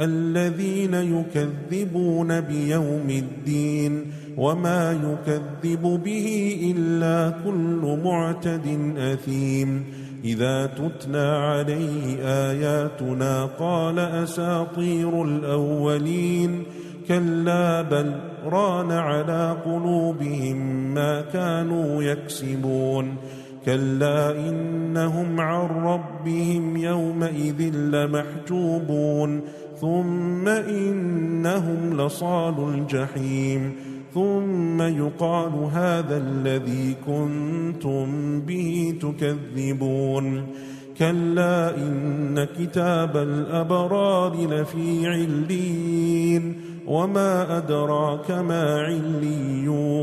الذين يكذبون بيوم الدين وما يكذب به إلا كل معتد أثيم. إذا تتلى عليه آياتنا قال أساطير الأولين. كلا بل ران على قلوبهم ما كانوا يكسبون. كلا إنهم عن ربهم يومئذ لمحجوبون. ثم إنهم لصال الجحيم. ثم يقال هذا الذي كنتم به تكذبون. كلا إن كتاب الأبرار لفي علين وما أدراك ما عليون.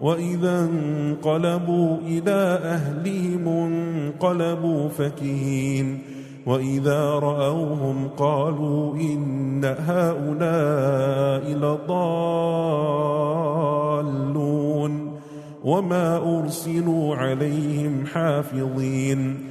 وإذا انقلبوا إلى أهلهم انقلبوا فكهين. وإذا رأوهم قالوا إن هؤلاء لضالون. وما أرسلوا عليهم حافظين.